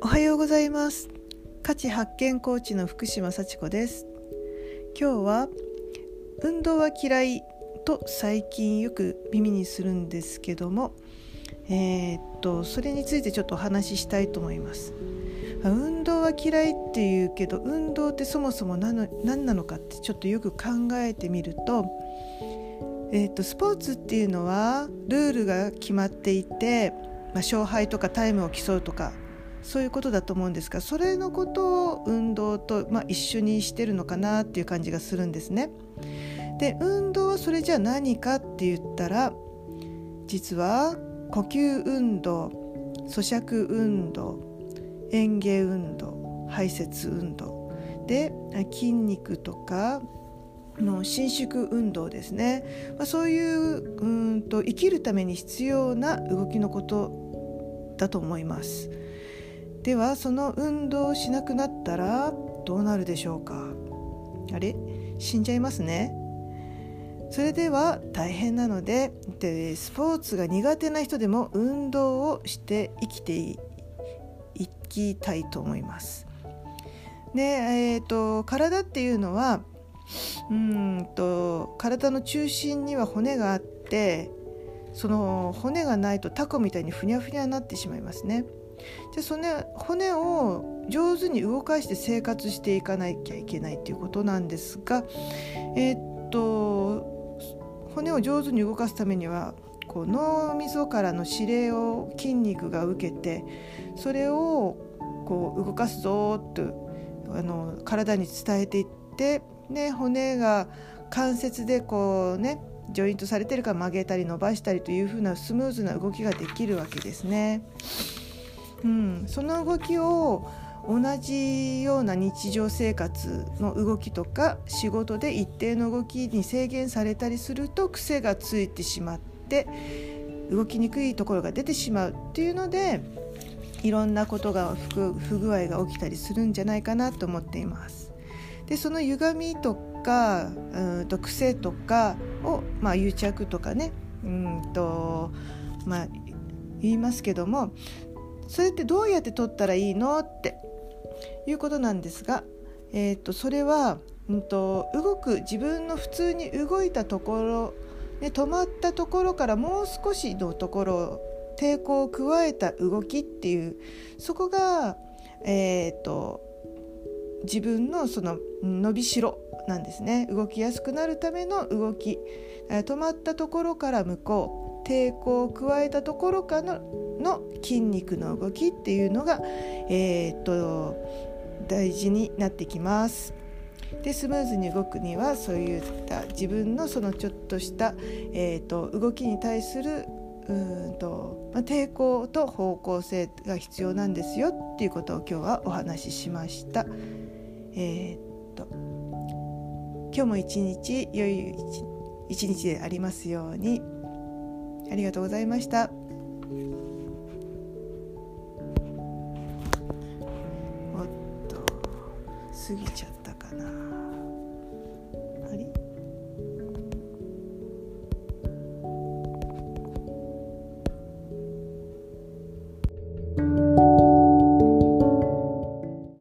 おはようございます。価値発見コーチの福島幸子です。今日は運動は嫌いと最近よく耳にするんですけどもえー、っとそれについてちょっとお話ししたいと思います。運動は嫌いっていうけど運動ってそもそも何の何なのかってちょっとよく考えてみると,、えー、っとスポーツっていうのはルールが決まっていて、まあ、勝敗とかタイムを競うとかそういうことだと思うんですがそれのことを運動と、まあ、一緒にしてるのかなっていう感じがするんですね。で運動はそれじゃあ何かって言ったら実は呼吸運動咀嚼運動園芸運動排泄運動で筋肉とかの伸縮運動ですね、まあ、そういううんと生きるために必要な動きのことだと思います。ではその運動をしなくなったらどうなるでしょうか？あれ？死んじゃいますね。それでは大変なのででスポーツが苦手な人でも運動をして生きていきたいと思います。で、えーと、体っていうのはうんと体の中心には骨があってその骨がないとタコみたいにふにゃふにゃになってしまいますね。じゃその骨を上手に動かして生活していかなきゃいけないっていうことなんですがえー、っと骨を上手に動かすためにはこう脳みそからの指令を筋肉が受けてそれをこう動かすぞとあの体に伝えていって、ね、骨が関節でこうねジョイントされてるから曲げたり伸ばしたりというふうなスムーズな動きができるわけですね。うん、その動きを同じような日常生活の動きとか仕事で一定の動きに制限されたりすると癖がついてしまって動きにくいところが出てしまうっていうのでいろんなことが不具合が起きたりするんじゃないかなと思っています。でその歪みとかうんと癖とかを、まあ、癒着とかねうんと、まあ、言いますけどもそれってどうやって取ったらいいの？っていうことなんですが、えーと、それは、うんと、動く自分の普通に動いたところ、ね、止まったところからもう少しのところ抵抗を加えた動きっていうそこが、えーと自分のその伸びしろなんですね。動きやすくなるための動き。止まったところから向こう抵抗を加えたところからのの筋肉の動きっていうのが、えー、っと大事になってきます。でスムーズに動くにはそういった自分のそのちょっとした、えーと、動きに対するうんと、まあ、抵抗と方向性が必要なんですよっていうことを今日はお話ししました。えー、っと今日も一日良い一日でありますように。ありがとうございました。過ぎちゃったかな。